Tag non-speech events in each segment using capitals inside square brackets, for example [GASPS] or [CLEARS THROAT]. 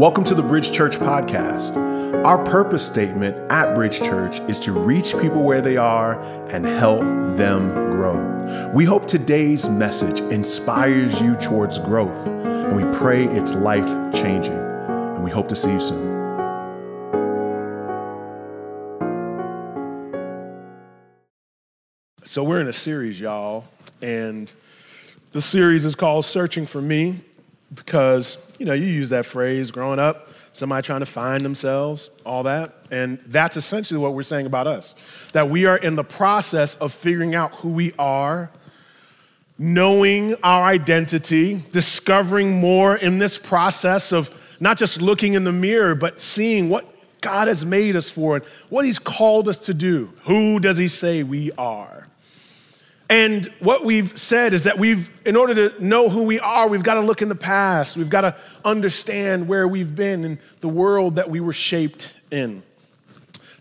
Welcome to the Bridge Church podcast. Our purpose statement at Bridge Church is to reach people where they are and help them grow. We hope today's message inspires you towards growth, and we pray it's life changing. And we hope to see you soon. So, we're in a series, y'all, and the series is called Searching for Me because, you know, you use that phrase growing up, somebody trying to find themselves, all that. And that's essentially what we're saying about us that we are in the process of figuring out who we are, knowing our identity, discovering more in this process of not just looking in the mirror, but seeing what God has made us for and what He's called us to do. Who does He say we are? And what we've said is that we've, in order to know who we are, we've got to look in the past. We've got to understand where we've been and the world that we were shaped in.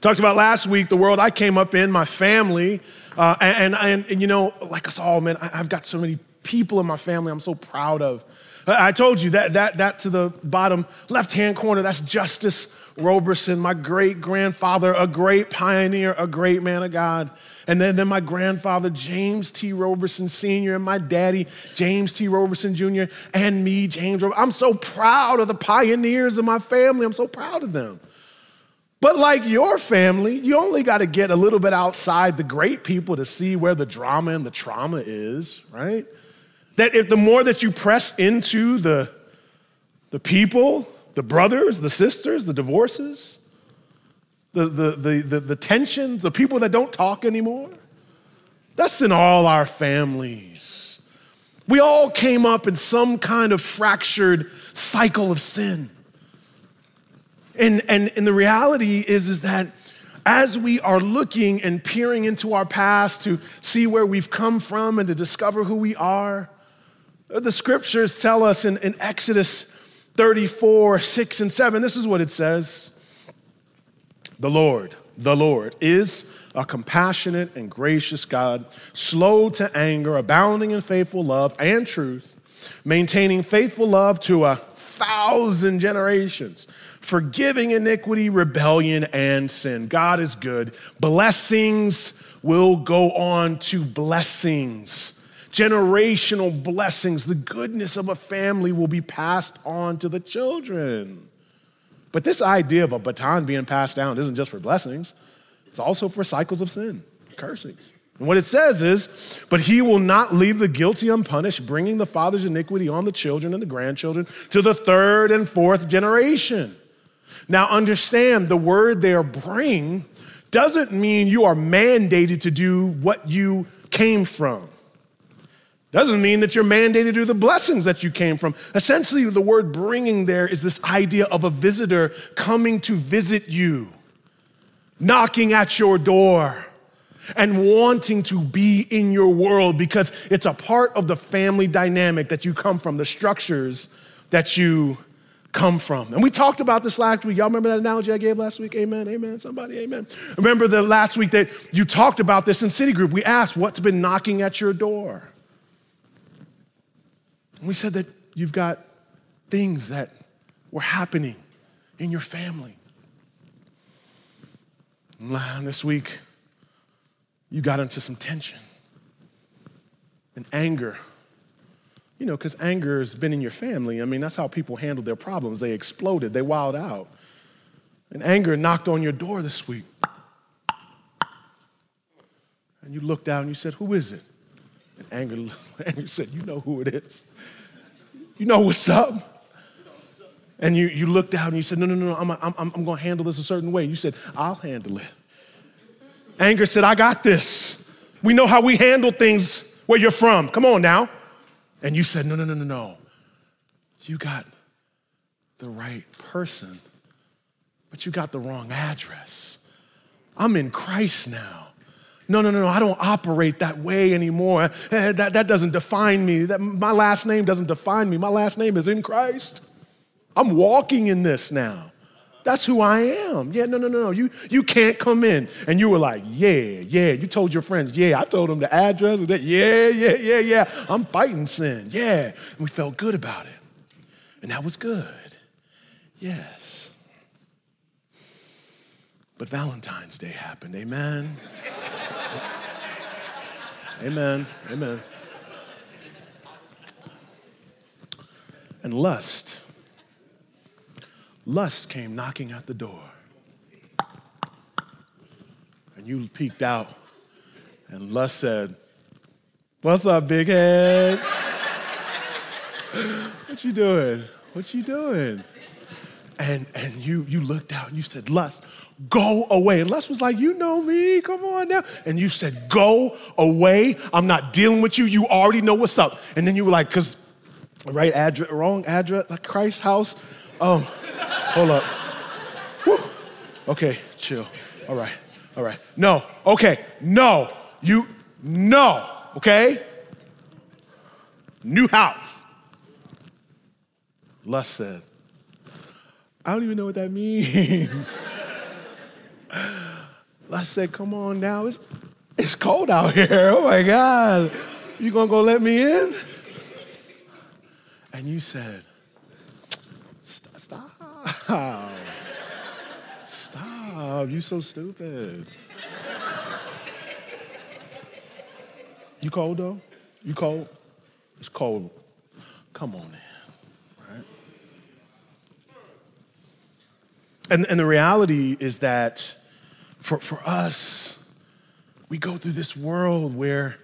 Talked about last week the world I came up in, my family, uh, and, and, and, you know, like us all, man, I've got so many people in my family I'm so proud of. I told you that, that, that to the bottom left hand corner, that's Justice Roberson, my great grandfather, a great pioneer, a great man of God. And then, then my grandfather, James T. Roberson Sr., and my daddy, James T. Roberson Jr., and me, James Roberson. I'm so proud of the pioneers of my family. I'm so proud of them. But like your family, you only got to get a little bit outside the great people to see where the drama and the trauma is, right? That if the more that you press into the, the people, the brothers, the sisters, the divorces, the, the, the, the, the tensions, the people that don't talk anymore, that's in all our families. We all came up in some kind of fractured cycle of sin. And, and, and the reality is, is that as we are looking and peering into our past to see where we've come from and to discover who we are, the scriptures tell us in, in Exodus 34, 6 and 7, this is what it says The Lord, the Lord, is a compassionate and gracious God, slow to anger, abounding in faithful love and truth, maintaining faithful love to a thousand generations, forgiving iniquity, rebellion, and sin. God is good. Blessings will go on to blessings generational blessings, the goodness of a family will be passed on to the children. But this idea of a baton being passed down isn't just for blessings, it's also for cycles of sin, cursings. And what it says is, but he will not leave the guilty unpunished, bringing the father's iniquity on the children and the grandchildren to the third and fourth generation. Now, understand the word there, bring, doesn't mean you are mandated to do what you came from. Doesn't mean that you're mandated to do the blessings that you came from. Essentially, the word bringing there is this idea of a visitor coming to visit you, knocking at your door, and wanting to be in your world because it's a part of the family dynamic that you come from, the structures that you come from. And we talked about this last week. Y'all remember that analogy I gave last week? Amen, amen, somebody, amen. Remember the last week that you talked about this in City Group? We asked, What's been knocking at your door? And we said that you've got things that were happening in your family. And uh, this week, you got into some tension and anger. You know, because anger has been in your family. I mean, that's how people handle their problems. They exploded, they wilded out. And anger knocked on your door this week. And you looked out and you said, Who is it? And anger, anger said, You know who it is. You know what's up. And you, you looked out and you said, No, no, no, I'm, I'm, I'm going to handle this a certain way. You said, I'll handle it. Anger said, I got this. We know how we handle things where you're from. Come on now. And you said, No, no, no, no, no. You got the right person, but you got the wrong address. I'm in Christ now. No, no, no, no, I don't operate that way anymore. Eh, that, that doesn't define me. That, my last name doesn't define me. My last name is in Christ. I'm walking in this now. That's who I am. Yeah, no, no, no, no. You, you can't come in. And you were like, yeah, yeah. You told your friends, yeah. I told them the address. That, yeah, yeah, yeah, yeah. I'm fighting sin. Yeah. And we felt good about it. And that was good. Yes. But Valentine's Day happened. Amen. Amen. Amen. And lust. Lust came knocking at the door. And you peeked out. And lust said, What's up, big head? [LAUGHS] what you doing? What you doing? And, and you, you looked out and you said, Lust, go away. And Lust was like, You know me, come on now. And you said, Go away. I'm not dealing with you. You already know what's up. And then you were like, Because, right address, wrong address, like Christ's house. Um, hold up. Whew. Okay, chill. All right, all right. No, okay, no. You, no, okay? New house. Lust said, I don't even know what that means. [LAUGHS] I said, Come on now, it's, it's cold out here. [LAUGHS] Oh my God. You gonna go let me in? And you said, Stop. Stop. Stop. You so stupid. You cold though? You cold? It's cold. Come on in. And, and the reality is that for, for us, we go through this world where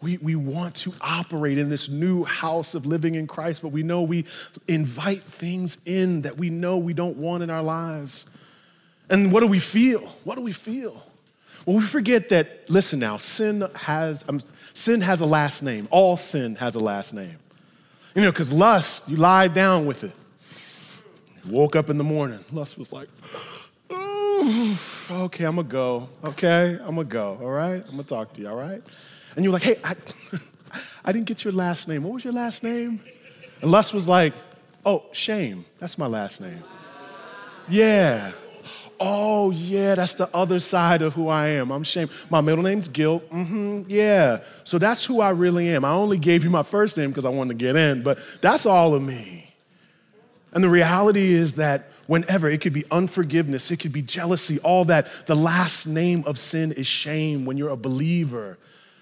we, we want to operate in this new house of living in Christ, but we know we invite things in that we know we don't want in our lives. And what do we feel? What do we feel? Well, we forget that, listen now, sin has, um, sin has a last name. All sin has a last name. You know, because lust, you lie down with it. Woke up in the morning, lust was like, okay, I'm gonna go. Okay, I'm gonna go. All right, I'm gonna talk to you. All right, and you're like, hey, I, [LAUGHS] I didn't get your last name. What was your last name? And lust was like, oh, shame. That's my last name. Yeah. Oh, yeah, that's the other side of who I am. I'm shame. My middle name's guilt. Mm-hmm, yeah. So that's who I really am. I only gave you my first name because I wanted to get in, but that's all of me. And the reality is that whenever it could be unforgiveness, it could be jealousy, all that, the last name of sin is shame when you're a believer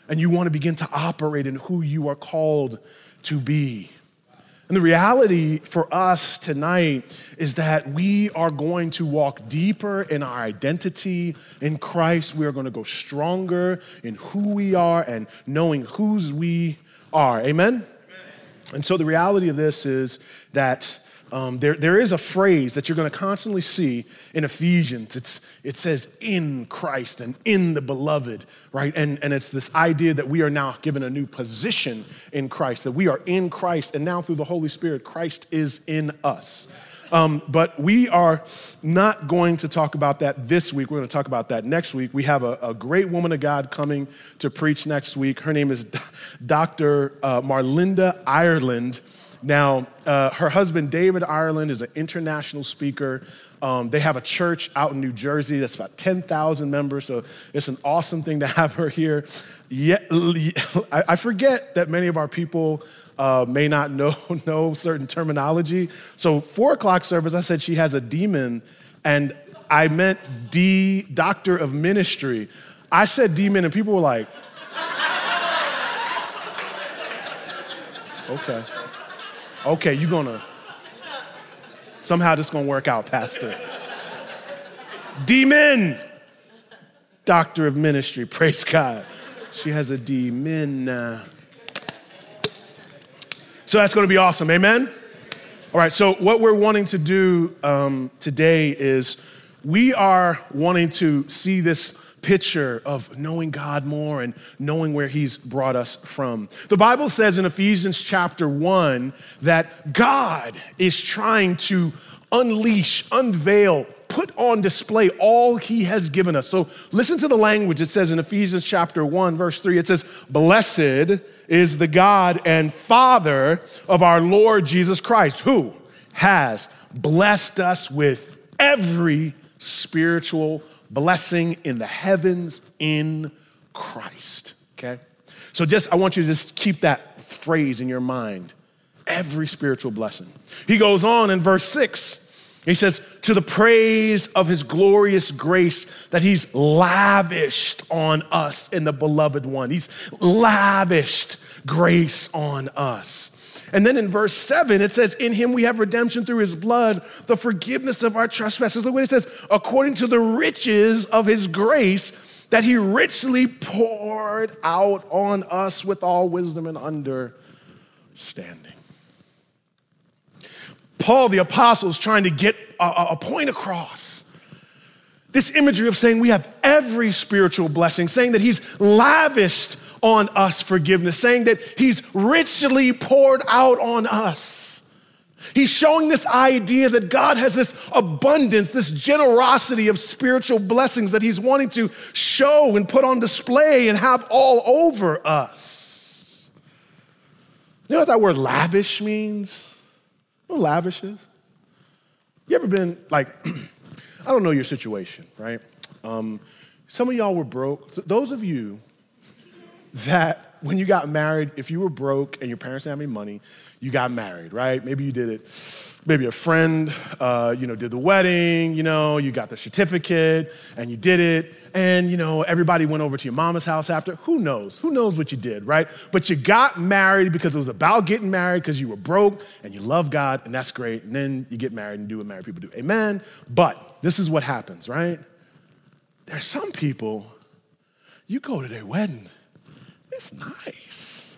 and you want to begin to operate in who you are called to be. And the reality for us tonight is that we are going to walk deeper in our identity in Christ. We are going to go stronger in who we are and knowing whose we are. Amen? Amen. And so the reality of this is that um, there, there is a phrase that you're going to constantly see in Ephesians. It's, it says, in Christ and in the beloved, right? And, and it's this idea that we are now given a new position in Christ, that we are in Christ, and now through the Holy Spirit, Christ is in us. Um, but we are not going to talk about that this week. We're going to talk about that next week. We have a, a great woman of God coming to preach next week. Her name is [LAUGHS] Dr. Uh, Marlinda Ireland. Now, uh, her husband, David Ireland, is an international speaker. Um, they have a church out in New Jersey that's about 10,000 members, so it's an awesome thing to have her here. Yet, [LAUGHS] I forget that many of our people uh, may not [LAUGHS] know, know certain terminology. So, four o'clock service, I said she has a demon, and I meant D, doctor of ministry. I said demon, and people were like, [LAUGHS] okay. Okay, you're gonna, somehow this gonna work out, Pastor. Demon, doctor of ministry, praise God. She has a demon. So that's gonna be awesome, amen? All right, so what we're wanting to do um, today is we are wanting to see this picture of knowing God more and knowing where He's brought us from. The Bible says in Ephesians chapter 1 that God is trying to unleash, unveil, put on display all He has given us. So listen to the language. It says in Ephesians chapter 1, verse 3, it says, Blessed is the God and Father of our Lord Jesus Christ, who has blessed us with every spiritual blessing in the heavens in Christ. Okay? So just I want you to just keep that phrase in your mind. Every spiritual blessing. He goes on in verse 6 He says, to the praise of his glorious grace that he's lavished on us in the beloved one. He's lavished grace on us. And then in verse 7, it says, In him we have redemption through his blood, the forgiveness of our trespasses. Look what it says, according to the riches of his grace that he richly poured out on us with all wisdom and understanding. Paul the apostle is trying to get a, a point across. This imagery of saying we have every spiritual blessing, saying that he's lavished on us forgiveness, saying that he's richly poured out on us. He's showing this idea that God has this abundance, this generosity of spiritual blessings that he's wanting to show and put on display and have all over us. You know what that word lavish means? You know lavish is? You ever been like, [CLEARS THROAT] I don't know your situation, right? Um, some of y'all were broke. So those of you that when you got married, if you were broke and your parents didn't have any money, you got married, right? Maybe you did it maybe a friend, uh, you know, did the wedding, you know, you got the certificate and you did it, and, you know, everybody went over to your mama's house after. Who knows? Who knows what you did, right? But you got married because it was about getting married because you were broke and you love God, and that's great. And then you get married and do what married people do. Amen? But this is what happens, right? There's some people, you go to their wedding, it's nice.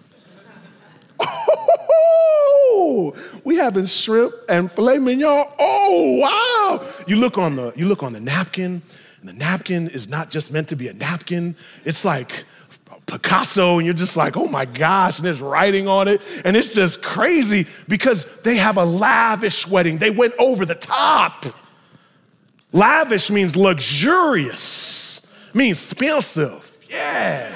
Oh, we having shrimp and filet mignon. Oh, wow. You look on the you look on the napkin, and the napkin is not just meant to be a napkin. It's like Picasso, and you're just like, oh my gosh, and there's writing on it, and it's just crazy because they have a lavish wedding. They went over the top. Lavish means luxurious, means expensive. Yeah.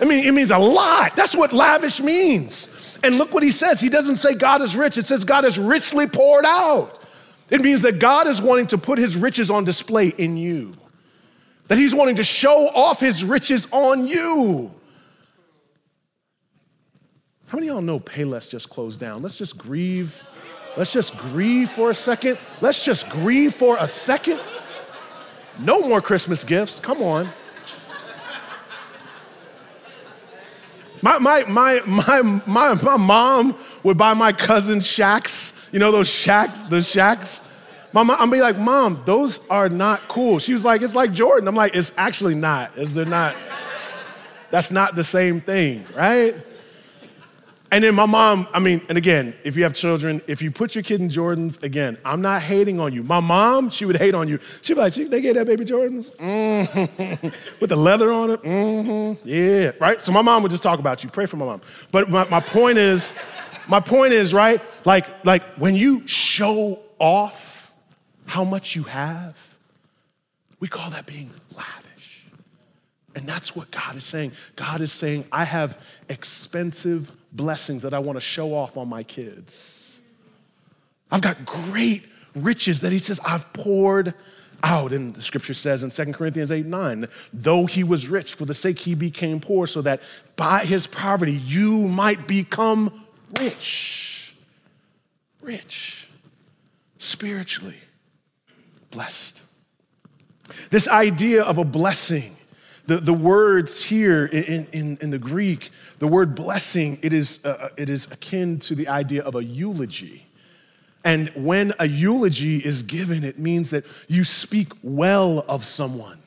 I mean, it means a lot. That's what lavish means. And look what he says. He doesn't say God is rich, it says God is richly poured out. It means that God is wanting to put his riches on display in you, that he's wanting to show off his riches on you. How many of y'all know Payless just closed down? Let's just grieve. Let's just grieve for a second. Let's just grieve for a second. No more Christmas gifts. Come on. My, my, my, my, my, my mom would buy my cousin Shaqs. You know those Shaqs, those Shaqs? My mom, I'm be like, Mom, those are not cool. She was like, It's like Jordan. I'm like, It's actually not. Is they're not. That's not the same thing, right? And then my mom, I mean, and again, if you have children, if you put your kid in Jordans, again, I'm not hating on you. My mom, she would hate on you. She'd be like, they gave that baby Jordans? Mm-hmm. [LAUGHS] With the leather on it? Mm-hmm. Yeah, right? So my mom would just talk about you. Pray for my mom. But my, my point is, my point is, right? Like, like when you show off how much you have, we call that being lavish. And that's what God is saying. God is saying, I have expensive blessings that I want to show off on my kids. I've got great riches that he says I've poured out. And the scripture says in 2 Corinthians 8 9, though he was rich, for the sake he became poor, so that by his poverty you might become rich. Rich. Spiritually blessed. This idea of a blessing, the, the words here in, in, in the Greek the word blessing, it is, uh, uh, it is akin to the idea of a eulogy. And when a eulogy is given, it means that you speak well of someone.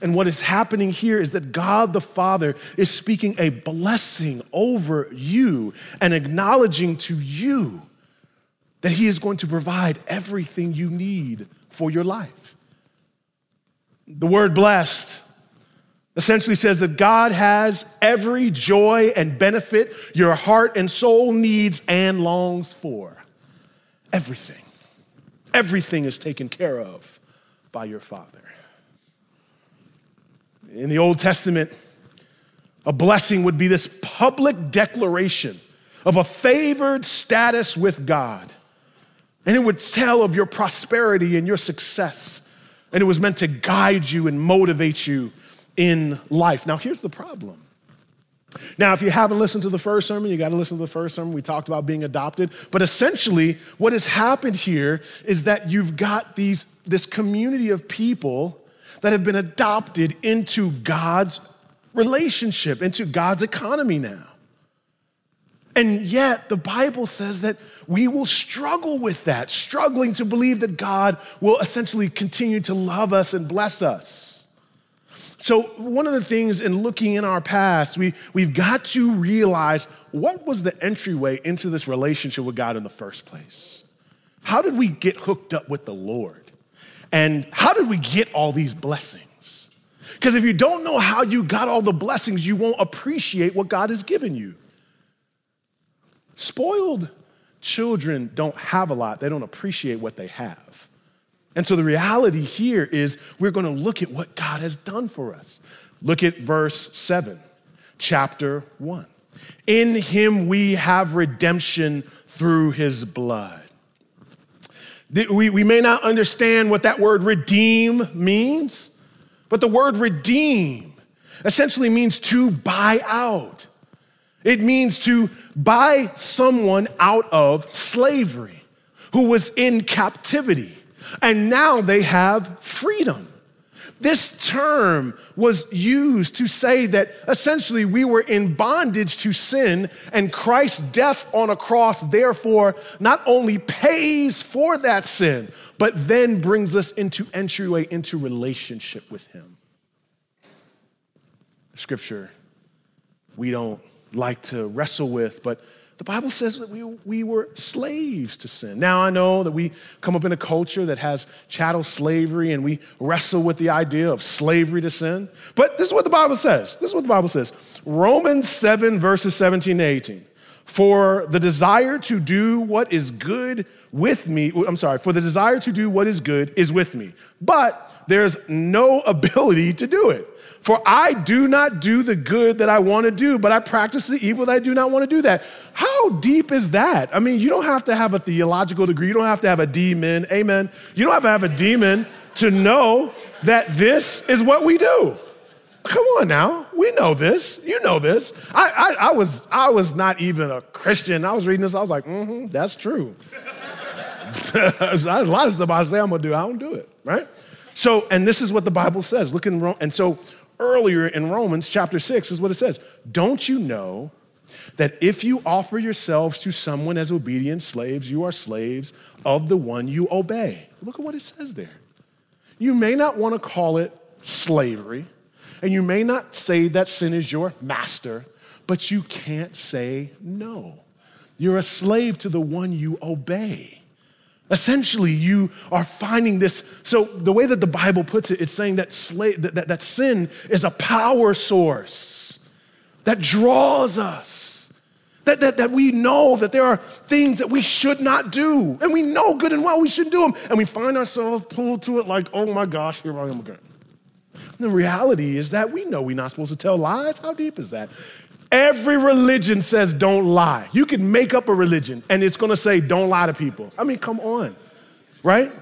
And what is happening here is that God the Father is speaking a blessing over you and acknowledging to you that He is going to provide everything you need for your life. The word blessed essentially says that God has every joy and benefit your heart and soul needs and longs for. Everything. Everything is taken care of by your Father. In the Old Testament, a blessing would be this public declaration of a favored status with God. And it would tell of your prosperity and your success. And it was meant to guide you and motivate you in life. Now, here's the problem Now, if you haven't listened to the first sermon, you got to listen to the first sermon. We talked about being adopted. But essentially, what has happened here is that you've got these, this community of people that have been adopted into God's relationship, into God's economy now. And yet, the Bible says that we will struggle with that, struggling to believe that God will essentially continue to love us and bless us. So, one of the things in looking in our past, we, we've got to realize what was the entryway into this relationship with God in the first place? How did we get hooked up with the Lord? And how did we get all these blessings? Because if you don't know how you got all the blessings, you won't appreciate what God has given you. Spoiled children don't have a lot, they don't appreciate what they have. And so the reality here is we're going to look at what God has done for us. Look at verse 7, chapter 1. In him we have redemption through his blood. We, we may not understand what that word redeem means, but the word redeem essentially means to buy out. It means to buy someone out of slavery who was in captivity and now they have freedom. This term was used to say that essentially we were in bondage to sin, and Christ's death on a cross, therefore, not only pays for that sin, but then brings us into entryway into relationship with Him. Scripture we don't like to wrestle with, but the Bible says that we, we were slaves to sin. Now, I know that we come up in a culture that has chattel slavery and we wrestle with the idea of slavery to sin. But this is what the Bible says. This is what the Bible says Romans 7, verses 17 to 18. For the desire to do what is good with me, I'm sorry, for the desire to do what is good is with me, but there's no [LAUGHS] ability to do it. For I do not do the good that I want to do, but I practice the evil that I do not want to do that. How deep is that? I mean, you don't have to have a theological degree. You don't have to have a demon. Amen. You don't have to have a demon to know that this is what we do. Come on now. We know this. You know this. I, I, I was, I was not even a Christian. I was reading this. I was like, mm-hmm, that's true. [LAUGHS] There's a lot of stuff I say I'm going to do. I don't do it, right? So, and this is what the Bible says. Look in Rome. And so earlier in Romans chapter 6 is what it says. Don't you know that if you offer yourselves to someone as obedient slaves, you are slaves of the one you obey? Look at what it says there. You may not want to call it slavery, and you may not say that sin is your master, but you can't say no. You're a slave to the one you obey. Essentially, you are finding this. So, the way that the Bible puts it, it's saying that, that, that, that sin is a power source that draws us. That, that, that we know that there are things that we should not do. And we know good and well we shouldn't do them. And we find ourselves pulled to it like, oh my gosh, here I am again. And the reality is that we know we're not supposed to tell lies. How deep is that? Every religion says don't lie. You can make up a religion and it's gonna say don't lie to people. I mean, come on, right?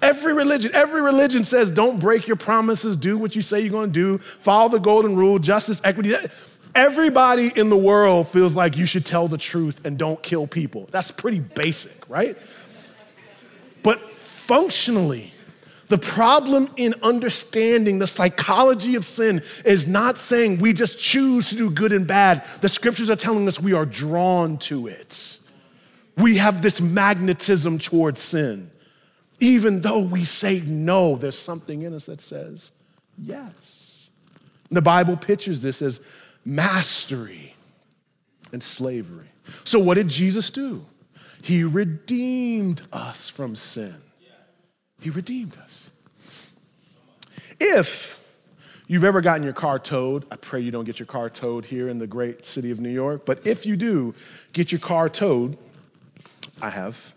Every religion, every religion says don't break your promises, do what you say you're gonna do, follow the golden rule, justice, equity. Everybody in the world feels like you should tell the truth and don't kill people. That's pretty basic, right? But functionally, the problem in understanding the psychology of sin is not saying we just choose to do good and bad. The scriptures are telling us we are drawn to it. We have this magnetism towards sin. Even though we say no, there's something in us that says yes. The Bible pictures this as mastery and slavery. So, what did Jesus do? He redeemed us from sin. He redeemed us. If you've ever gotten your car towed, I pray you don't get your car towed here in the great city of New York, but if you do get your car towed, I have.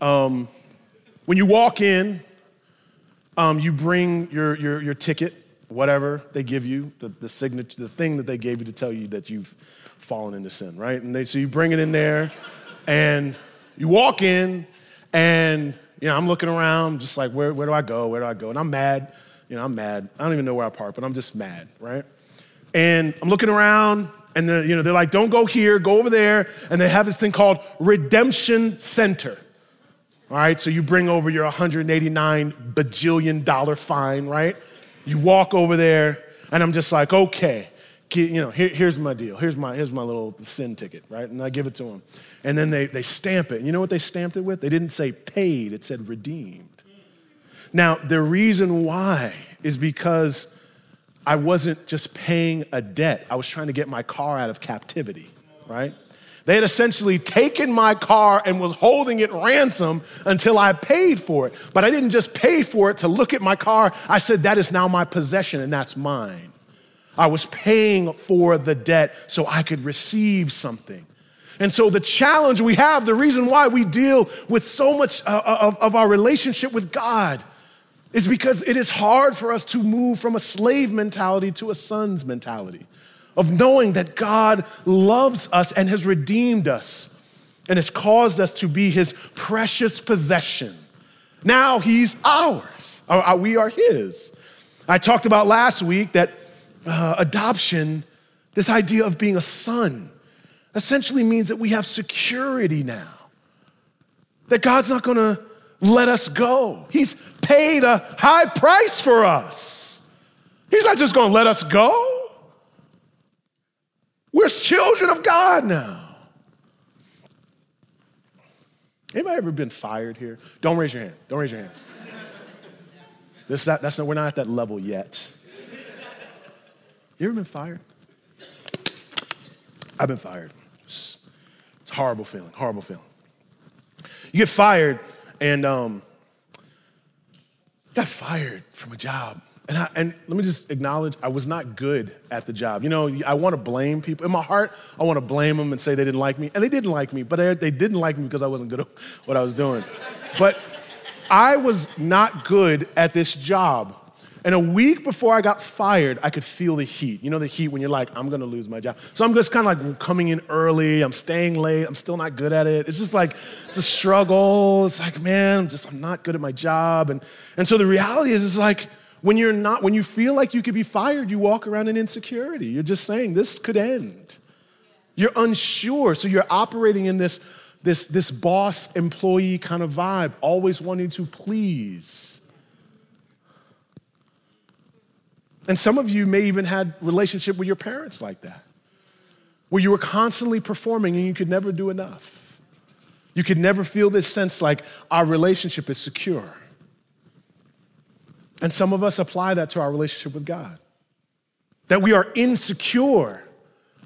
Um, when you walk in, um, you bring your, your, your ticket, whatever they give you, the, the signature, the thing that they gave you to tell you that you've fallen into sin, right? And they, so you bring it in there, and you walk in, and you know, I'm looking around, just like, where, where do I go? Where do I go? And I'm mad. You know, I'm mad. I don't even know where I park, but I'm just mad, right? And I'm looking around, and they're, you know, they're like, don't go here, go over there. And they have this thing called Redemption Center. All right, so you bring over your 189 bajillion dollar fine, right? You walk over there, and I'm just like, okay, you know, here, here's my deal. Here's my, here's my little sin ticket, right? And I give it to them. And then they, they stamp it. You know what they stamped it with? They didn't say paid, it said redeemed. Now, the reason why is because I wasn't just paying a debt, I was trying to get my car out of captivity, right? They had essentially taken my car and was holding it ransom until I paid for it. But I didn't just pay for it to look at my car. I said, that is now my possession and that's mine. I was paying for the debt so I could receive something. And so, the challenge we have, the reason why we deal with so much uh, uh, of, of our relationship with God, is because it is hard for us to move from a slave mentality to a son's mentality of knowing that God loves us and has redeemed us and has caused us to be his precious possession. Now he's ours, we are his. I talked about last week that uh, adoption, this idea of being a son, essentially means that we have security now. That God's not gonna let us go. He's paid a high price for us. He's not just gonna let us go. We're children of God now. Anybody ever been fired here? Don't raise your hand. Don't raise your hand. This, that, that's not, we're not at that level yet. You ever been fired? I've been fired. It's, horrible feeling, horrible feeling. You get fired, and um, got fired from a job. And, I, and let me just acknowledge, I was not good at the job. You know, I want to blame people. In my heart, I want to blame them and say they didn't like me. And they didn't like me, but they, they didn't like me because I wasn't good at what I was doing. But I was not good at this job. And a week before I got fired, I could feel the heat. You know, the heat when you're like, I'm gonna lose my job. So I'm just kind of like coming in early, I'm staying late, I'm still not good at it. It's just like, it's a struggle. It's like, man, I'm just, I'm not good at my job. And, and so the reality is, it's like, when you're not, when you feel like you could be fired, you walk around in insecurity. You're just saying, this could end. You're unsure. So you're operating in this, this, this boss employee kind of vibe, always wanting to please And some of you may even had relationship with your parents like that, where you were constantly performing and you could never do enough. You could never feel this sense like our relationship is secure. And some of us apply that to our relationship with God. That we are insecure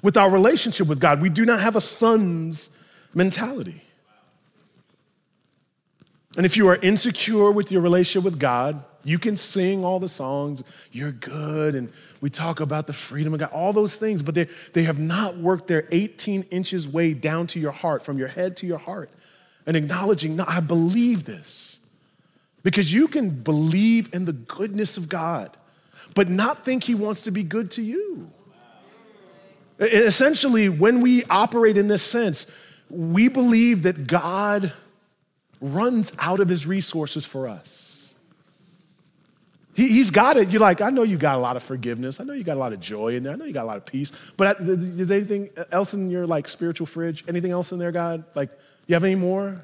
with our relationship with God. We do not have a son's mentality. And if you are insecure with your relationship with God, you can sing all the songs, you're good, and we talk about the freedom of God, all those things, but they, they have not worked their 18 inches way down to your heart, from your head to your heart, and acknowledging, no, I believe this. Because you can believe in the goodness of God, but not think He wants to be good to you. Essentially, when we operate in this sense, we believe that God runs out of His resources for us. He, has got it. You're like, I know you got a lot of forgiveness. I know you got a lot of joy in there. I know you got a lot of peace. But is there anything else in your like spiritual fridge? Anything else in there, God? Like, you have any more?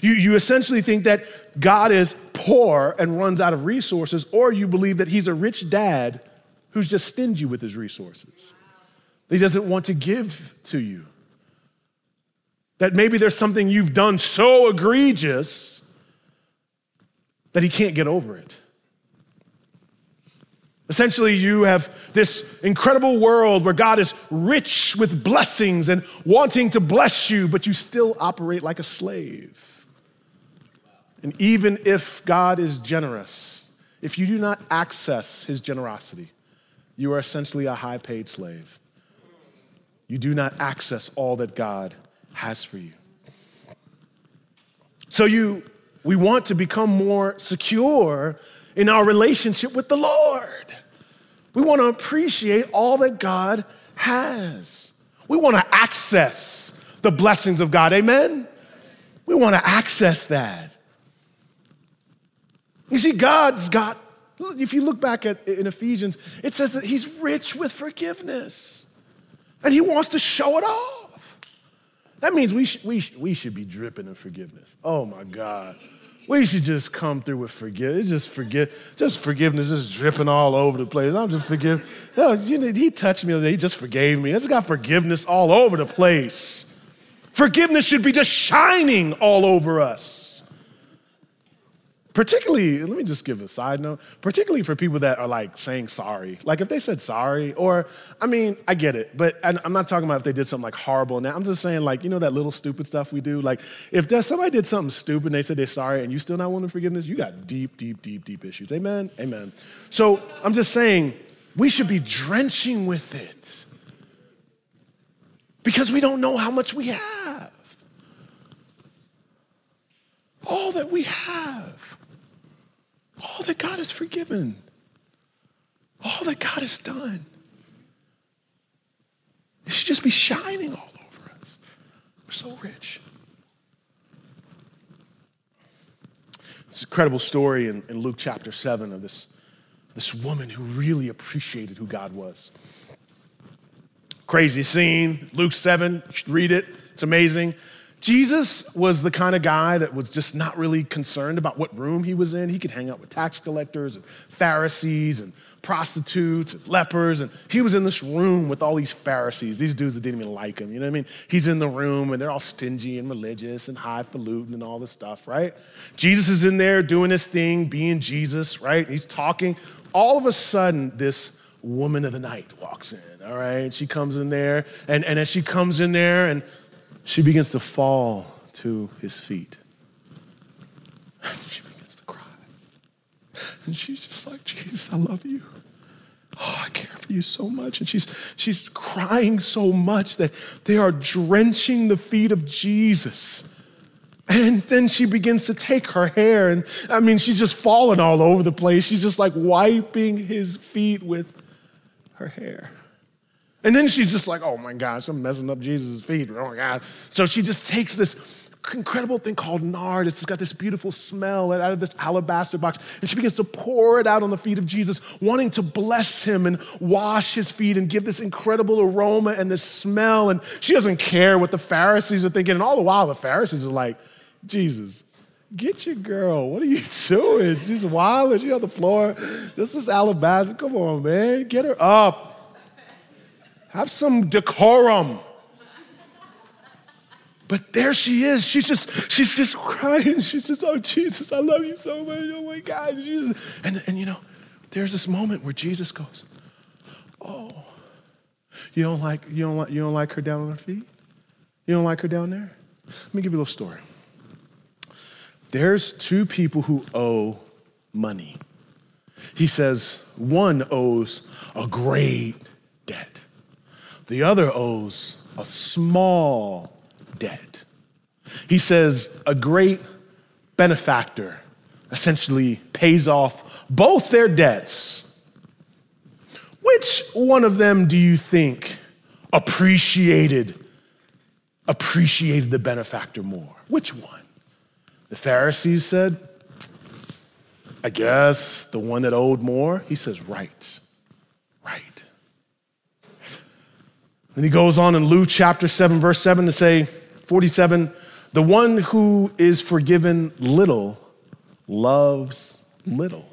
You, you essentially think that God is poor and runs out of resources, or you believe that he's a rich dad who's just stingy with his resources. He doesn't want to give to you. That maybe there's something you've done so egregious that he can't get over it. Essentially, you have this incredible world where God is rich with blessings and wanting to bless you, but you still operate like a slave. And even if God is generous, if you do not access his generosity, you are essentially a high paid slave. You do not access all that God has for you. So you we want to become more secure in our relationship with the Lord. We want to appreciate all that God has. We want to access the blessings of God. Amen? We want to access that. You see, God's got, if you look back at in Ephesians, it says that He's rich with forgiveness. And he wants to show it off. That means we, sh- we, sh- we should be dripping in forgiveness. Oh my God. We should just come through with forgiveness. Just forgive, just forgiveness, just dripping all over the place. I'm just forgive. No, he touched me. He just forgave me. I just got forgiveness all over the place. Forgiveness should be just shining all over us. Particularly, let me just give a side note, particularly for people that are like saying sorry. Like if they said sorry, or I mean, I get it, but I'm not talking about if they did something like horrible. Now I'm just saying, like, you know, that little stupid stuff we do? Like if there's somebody did something stupid and they said they're sorry and you still not wanting forgiveness, you got deep, deep, deep, deep issues. Amen? Amen. So I'm just saying, we should be drenching with it because we don't know how much we have. All that we have all that God has forgiven, all that God has done. It should just be shining all over us. We're so rich. It's an incredible story in, in Luke chapter 7 of this, this woman who really appreciated who God was. Crazy scene, Luke 7, you should read it, it's amazing. Jesus was the kind of guy that was just not really concerned about what room he was in. He could hang out with tax collectors and Pharisees and prostitutes and lepers. And he was in this room with all these Pharisees, these dudes that didn't even like him. You know what I mean? He's in the room and they're all stingy and religious and highfalutin and all this stuff, right? Jesus is in there doing his thing, being Jesus, right? He's talking. All of a sudden, this woman of the night walks in, all right? She comes in there, and, and as she comes in there, and she begins to fall to his feet. And she begins to cry. And she's just like, Jesus, I love you. Oh, I care for you so much. And she's, she's crying so much that they are drenching the feet of Jesus. And then she begins to take her hair, and I mean, she's just falling all over the place. She's just like wiping his feet with her hair. And then she's just like, oh my gosh, I'm messing up Jesus' feet. Oh my God. So she just takes this incredible thing called nard. It's got this beautiful smell out of this alabaster box. And she begins to pour it out on the feet of Jesus, wanting to bless him and wash his feet and give this incredible aroma and this smell. And she doesn't care what the Pharisees are thinking. And all the while, the Pharisees are like, Jesus, get your girl. What are you [LAUGHS] doing? She's wild. She's on the floor. This is alabaster. Come on, man. Get her up. Have some decorum. But there she is. She's just, she's just crying. [LAUGHS] She's just, oh, Jesus, I love you so much. Oh my God, Jesus. And, and you know, there's this moment where Jesus goes, Oh, you don't like, you don't like, you don't like her down on her feet? You don't like her down there? Let me give you a little story. There's two people who owe money. He says one owes a great debt. The other owes a small debt. He says a great benefactor essentially pays off both their debts. Which one of them do you think appreciated appreciated the benefactor more? Which one? The Pharisees said, I guess the one that owed more. He says, right. And he goes on in Luke chapter 7, verse 7 to say, 47, the one who is forgiven little loves little.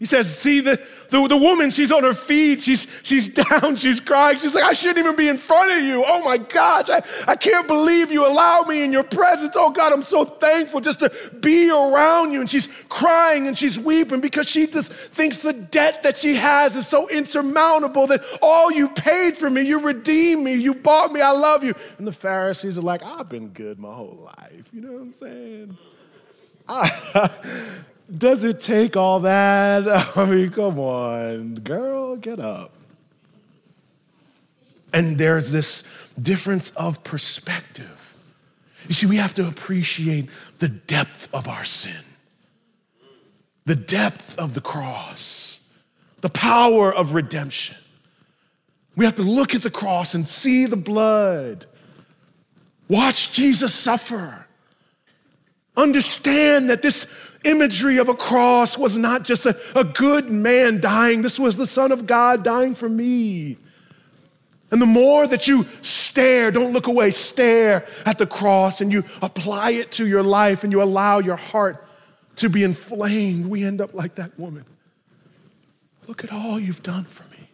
He says, See, the, the, the, woman, she's on her feet, she's, she's [LAUGHS] down, she's crying. She's like, I shouldn't even be in front of you. Oh my gosh, I, I can't believe you allowed me in your presence. Oh God, I'm so thankful just to be around you. And she's crying and she's weeping because she just thinks the debt that she has is so insurmountable that all you paid for me, you redeemed me, you bought me, I love you. And the Pharisees are like, I've been good my whole life. You know what I'm saying? [LAUGHS] I, Does it take all that? [LAUGHS] I mean, come on, girl, get up. And there's this difference of perspective. You see, we have to appreciate the depth of our sin, the depth of the cross, the power of redemption. We have to look at the cross and see the blood. Watch Jesus suffer. Understand that this imagery of a cross was not just a, a good man dying, this was the Son of God dying for me. And the more that you stare, don't look away, stare at the cross and you apply it to your life and you allow your heart to be inflamed, we end up like that woman. Look at all you've done for me.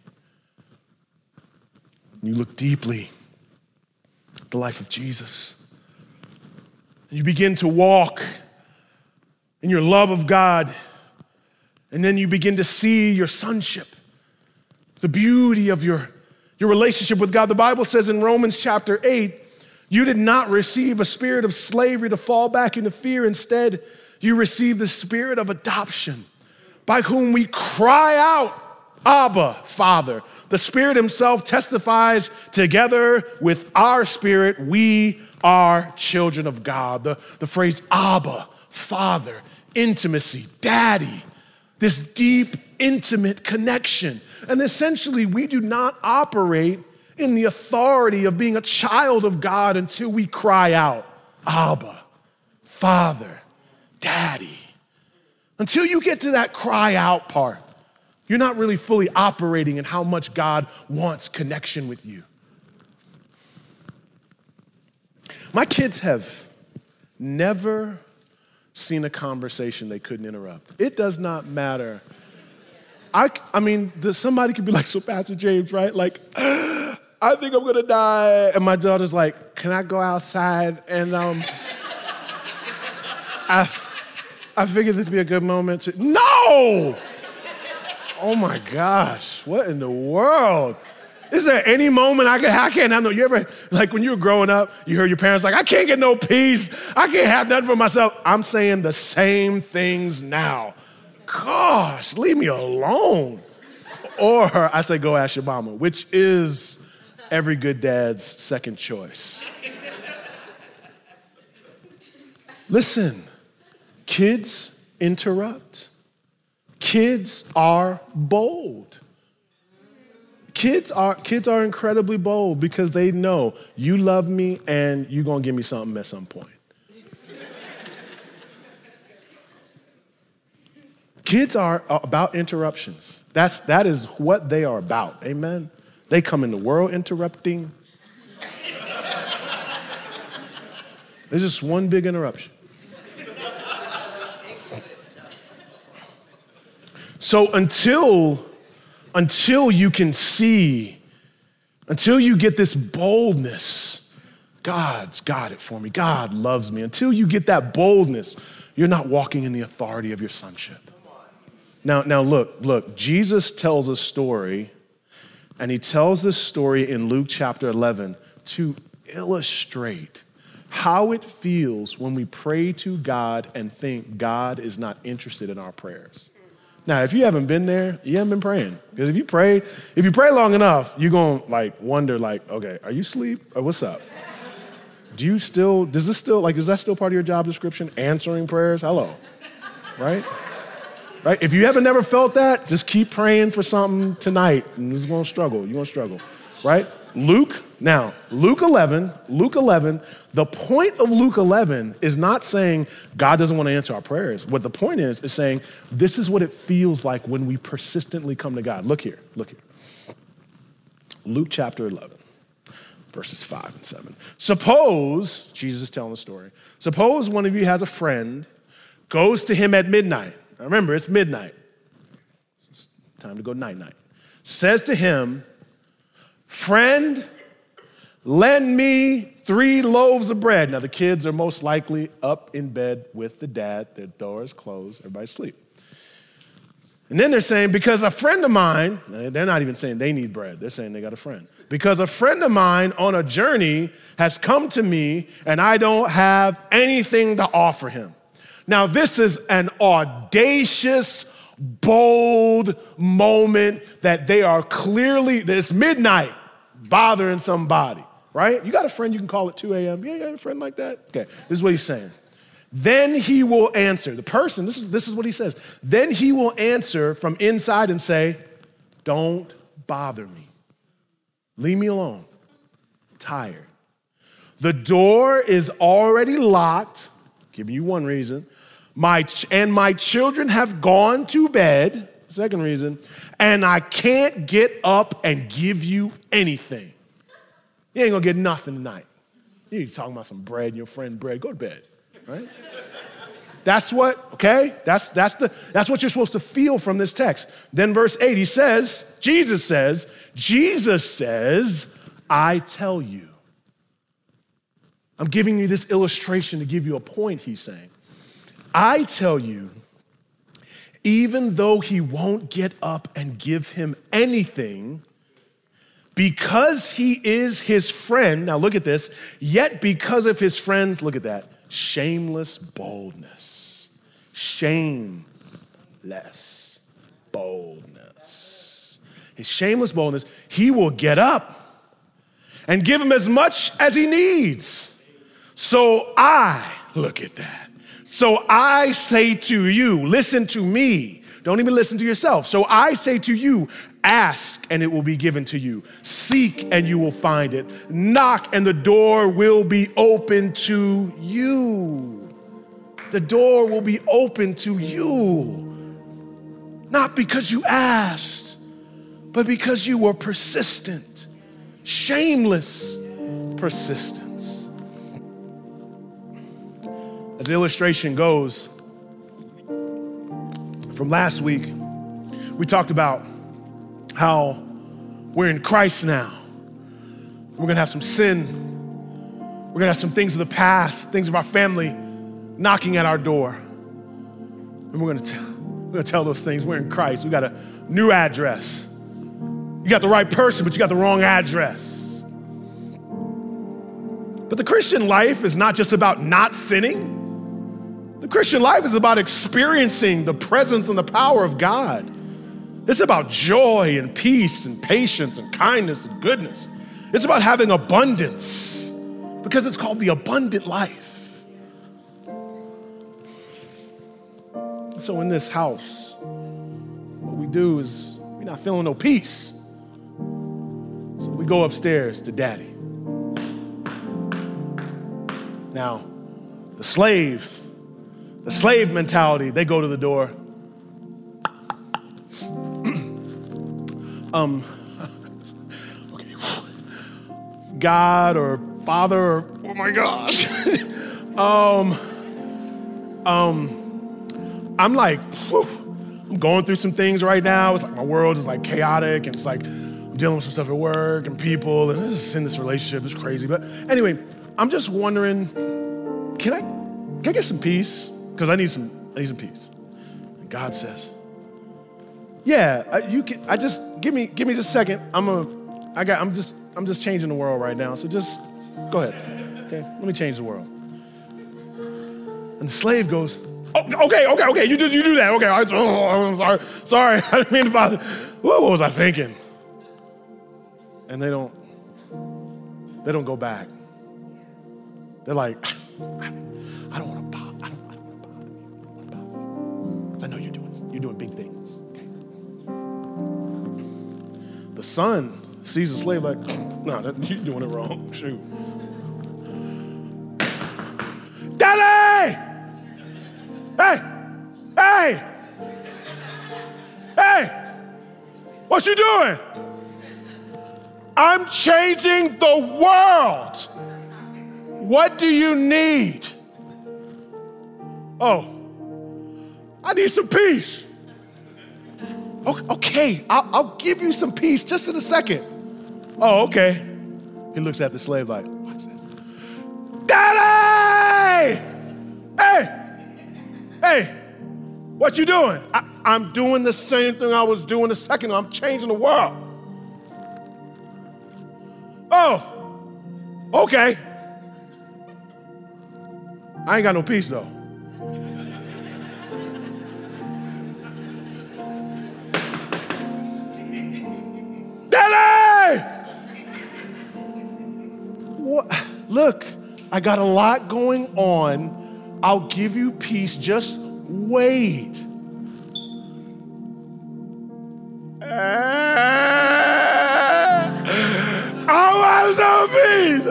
And you look deeply at the life of Jesus. And you begin to walk in your love of God. And then you begin to see your sonship, the beauty of your your relationship with God. The Bible says in Romans chapter 8, you did not receive a spirit of slavery to fall back into fear. Instead, you received the spirit of adoption, by whom we cry out, Abba, Father. The Spirit Himself testifies together with our spirit, we are children of God. The, the phrase Abba, Father, intimacy, daddy, this deep, intimate connection. And essentially, we do not operate in the authority of being a child of God until we cry out, Abba, Father, Daddy. Until you get to that cry out part, you're not really fully operating in how much God wants connection with you. My kids have never seen a conversation they couldn't interrupt. It does not matter I, I mean, somebody could be like, so Pastor James, right? Like, [GASPS] I think I'm gonna die. And my daughter's like, can I go outside? And um, I, I figured this would be a good moment to, no! Oh my gosh, what in the world? Is there any moment I can, I can't have no, you ever, like when you were growing up, you heard your parents like, I can't get no peace. I can't have nothing for myself. I'm saying the same things now gosh, leave me alone. Or I say, go ask your mama, which is every good dad's second choice. Listen, kids interrupt. Kids are bold. Kids are, kids are incredibly bold because they know you love me and you're gonna give me something at some point. Kids are about interruptions. That's, that is what they are about. Amen. They come in the world interrupting. There's just one big interruption. So until until you can see, until you get this boldness, God's got it for me. God loves me. Until you get that boldness, you're not walking in the authority of your sonship. Now, now look, look, Jesus tells a story, and he tells this story in Luke chapter 11 to illustrate how it feels when we pray to God and think God is not interested in our prayers. Now, if you haven't been there, you haven't been praying. Because if you pray, if you pray long enough, you're gonna like wonder, like, okay, are you asleep? Or what's up? Do you still, does this still, like, is that still part of your job description? Answering prayers? Hello. Right? Right? If you haven't never felt that, just keep praying for something tonight, and this is going to struggle. You're to struggle, right? Luke, now, Luke 11, Luke 11, the point of Luke 11 is not saying God doesn't want to answer our prayers. What the point is, is saying this is what it feels like when we persistently come to God. Look here, look here. Luke chapter 11, verses 5 and 7. Suppose, Jesus is telling the story, suppose one of you has a friend, goes to him at midnight now remember, it's midnight. It's time to go night night. Says to him, Friend, lend me three loaves of bread. Now, the kids are most likely up in bed with the dad, their doors closed, everybody's asleep. And then they're saying, because a friend of mine, they're not even saying they need bread, they're saying they got a friend. Because a friend of mine on a journey has come to me and I don't have anything to offer him. Now, this is an audacious, bold moment that they are clearly, that it's midnight, bothering somebody, right? You got a friend you can call at 2 a.m. Yeah, you got a friend like that? Okay, this is what he's saying. Then he will answer. The person, this is, this is what he says. Then he will answer from inside and say, Don't bother me. Leave me alone. I'm tired. The door is already locked. Giving you one reason. My ch- and my children have gone to bed. Second reason, and I can't get up and give you anything. You ain't gonna get nothing tonight. You talking about some bread, your friend bread, go to bed, right? That's what, okay? That's, that's, the, that's what you're supposed to feel from this text. Then, verse 8, he says, Jesus says, Jesus says, I tell you. I'm giving you this illustration to give you a point, he's saying. I tell you, even though he won't get up and give him anything, because he is his friend, now look at this, yet because of his friends, look at that, shameless boldness. Shameless boldness. His shameless boldness, he will get up and give him as much as he needs. So I, look at that. So I say to you, listen to me. Don't even listen to yourself. So I say to you, ask and it will be given to you. Seek and you will find it. Knock and the door will be open to you. The door will be open to you. Not because you asked, but because you were persistent, shameless persistence. As the illustration goes, from last week, we talked about how we're in Christ now. We're gonna have some sin. We're gonna have some things of the past, things of our family knocking at our door. And we're gonna, tell, we're gonna tell those things. We're in Christ. We got a new address. You got the right person, but you got the wrong address. But the Christian life is not just about not sinning. The Christian life is about experiencing the presence and the power of God. It's about joy and peace and patience and kindness and goodness. It's about having abundance because it's called the abundant life. So, in this house, what we do is we're not feeling no peace. So, we go upstairs to daddy. Now, the slave the slave mentality, they go to the door. Um, okay. God or Father or, oh my gosh. [LAUGHS] um, um, I'm like, whew, I'm going through some things right now. It's like my world is like chaotic and it's like I'm dealing with some stuff at work and people and this is in this relationship. It's crazy. But anyway, I'm just wondering, can I, can I get some peace? because I need some, I need some peace. And God says, yeah, you can, I just, give me, give me just a second. I'm a, I got, I'm just, I'm just changing the world right now. So just go ahead. Okay, let me change the world. And the slave goes, oh, okay, okay, okay, you just, you do that. Okay, I, oh, I'm sorry, sorry, [LAUGHS] I didn't mean to bother. What, what was I thinking? And they don't, they don't go back. They're like, I don't want to bother. I don't, I don't want to bother. I know you're doing, you're doing big things. The son sees the slave like, no, that, you're doing it wrong. Shoot. Daddy! Hey! Hey! Hey! What you doing? I'm changing the world. What do you need? Oh, I need some peace. Okay, I'll, I'll give you some peace just in a second. Oh, okay. He looks at the slave like, watch this. Daddy! Hey! Hey! What you doing? I, I'm doing the same thing I was doing a second. I'm changing the world. Oh, okay. I ain't got no peace though. What? Look, I got a lot going on. I'll give you peace. Just wait. I want some peace.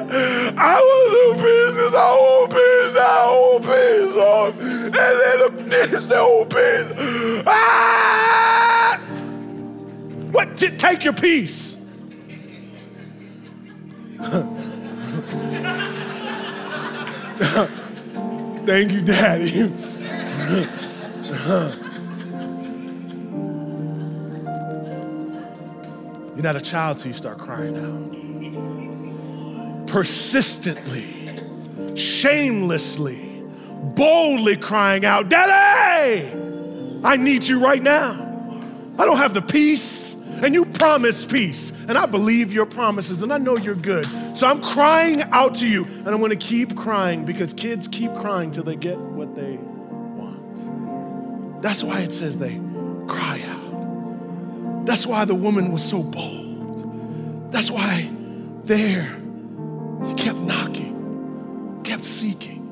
I want some peace. I want peace. I want peace, Lord. And then the peace, [LAUGHS] the peace. Ah! What? Take your peace. [LAUGHS] Thank you, Daddy. [LAUGHS] You're not a child till you start crying out. Persistently, shamelessly, boldly crying out, Daddy, I need you right now. I don't have the peace, promise peace, and I believe your promises, and I know you're good. So I'm crying out to you, and I'm gonna keep crying because kids keep crying till they get what they want. That's why it says they cry out. That's why the woman was so bold. That's why there he kept knocking, kept seeking.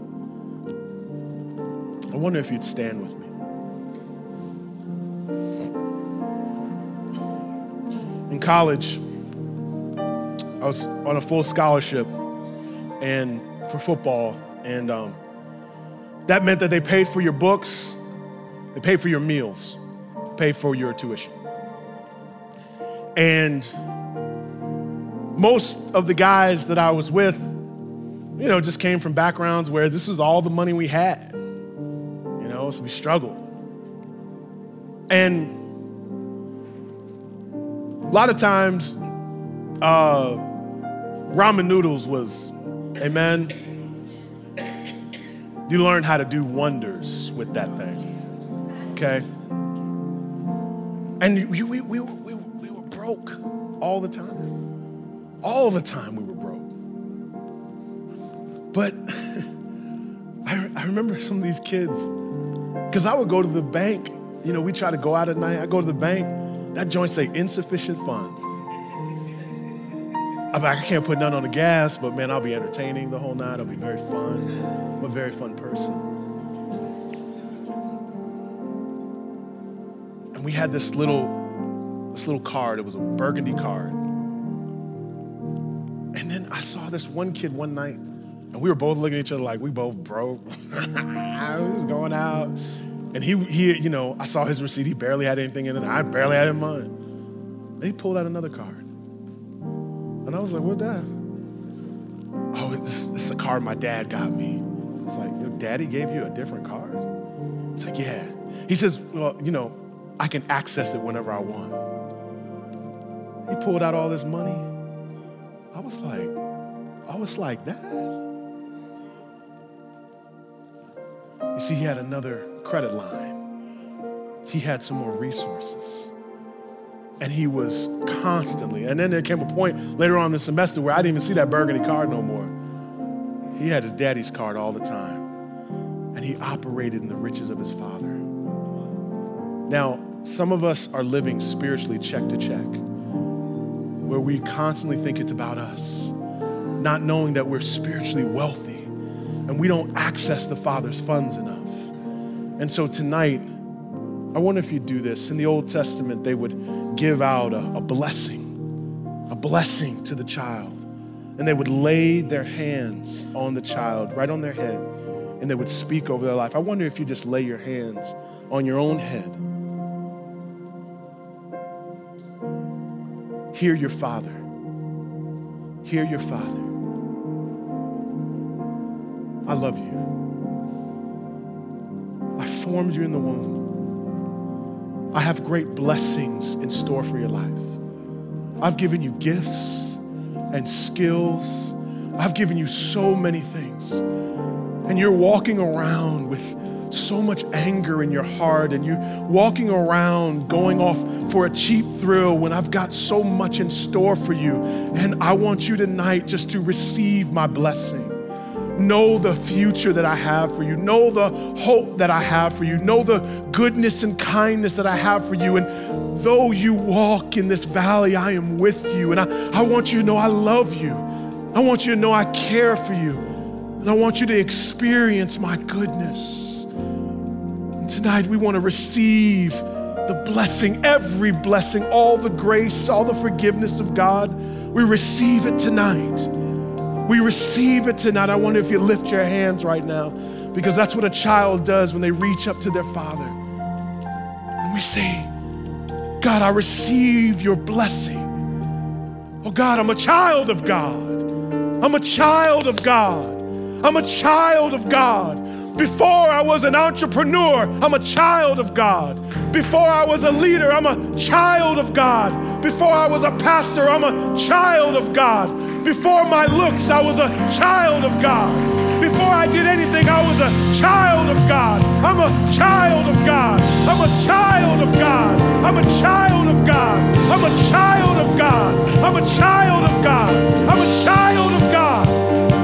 I wonder if you'd stand with me. In college, I was on a full scholarship and for football, and um, that meant that they paid for your books, they paid for your meals, paid for your tuition. And most of the guys that I was with, you know, just came from backgrounds where this was all the money we had. You know, so we struggled. And lot of times, uh, ramen noodles was, amen. You learn how to do wonders with that thing, okay? And we, we, we, we, we were broke all the time. All the time we were broke. But [LAUGHS] I, I remember some of these kids, because I would go to the bank. You know, we try to go out at night. I go to the bank. That joint say insufficient funds. I'm like, I can't put none on the gas, but man, I'll be entertaining the whole night. It'll be very fun. I'm a very fun person. And we had this little, this little card. It was a burgundy card. And then I saw this one kid one night, and we were both looking at each other like we both broke. [LAUGHS] we was going out. And he, he, you know, I saw his receipt. He barely had anything in it. I barely had in mine. And he pulled out another card. And I was like, what that? Oh, this is a card my dad got me. I was like, your daddy gave you a different card? He's like, yeah. He says, well, you know, I can access it whenever I want. He pulled out all this money. I was like, I was like, that? You see, he had another credit line. He had some more resources. And he was constantly, and then there came a point later on in the semester where I didn't even see that burgundy card no more. He had his daddy's card all the time. And he operated in the riches of his father. Now, some of us are living spiritually check to check, where we constantly think it's about us, not knowing that we're spiritually wealthy and we don't access the Father's funds enough. And so tonight, I wonder if you'd do this. In the Old Testament, they would give out a, a blessing, a blessing to the child. And they would lay their hands on the child, right on their head, and they would speak over their life. I wonder if you just lay your hands on your own head. Hear your Father. Hear your Father. I love you. Formed you in the womb. I have great blessings in store for your life. I've given you gifts and skills. I've given you so many things. And you're walking around with so much anger in your heart, and you're walking around going off for a cheap thrill when I've got so much in store for you. And I want you tonight just to receive my blessing. Know the future that I have for you. Know the hope that I have for you. Know the goodness and kindness that I have for you. And though you walk in this valley, I am with you. And I, I want you to know I love you. I want you to know I care for you. And I want you to experience my goodness. And tonight we want to receive the blessing, every blessing, all the grace, all the forgiveness of God. We receive it tonight. We receive it tonight. I wonder if you lift your hands right now because that's what a child does when they reach up to their father. And we say, God, I receive your blessing. Oh God, I'm a child of God. I'm a child of God. I'm a child of God. Before I was an entrepreneur, I'm a child of God. Before I was a leader, I'm a child of God. Before I was a pastor, I'm a child of God. Before my looks, I was a child of God. Before I did anything, I was a child of God. I'm a child of God. I'm a child of God. I'm a child of God. I'm a child of God. I'm a child of God. I'm a child of God.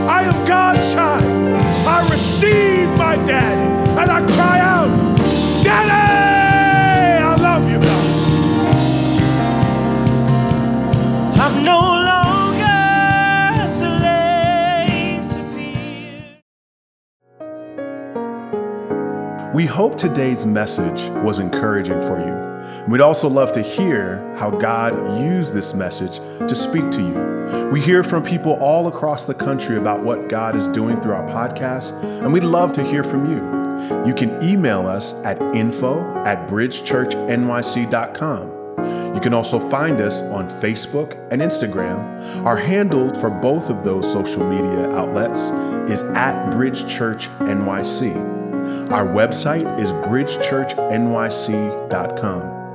I am God's child. Receive my daddy and I cry out, Daddy, I love you, God. I'm no longer a slave to fear. We hope today's message was encouraging for you. We'd also love to hear how God used this message to speak to you. We hear from people all across the country about what God is doing through our podcast, and we'd love to hear from you. You can email us at info at bridgechurchnyc.com. You can also find us on Facebook and Instagram. Our handle for both of those social media outlets is at Bridge Church NYC. Our website is bridgechurchnyc.com.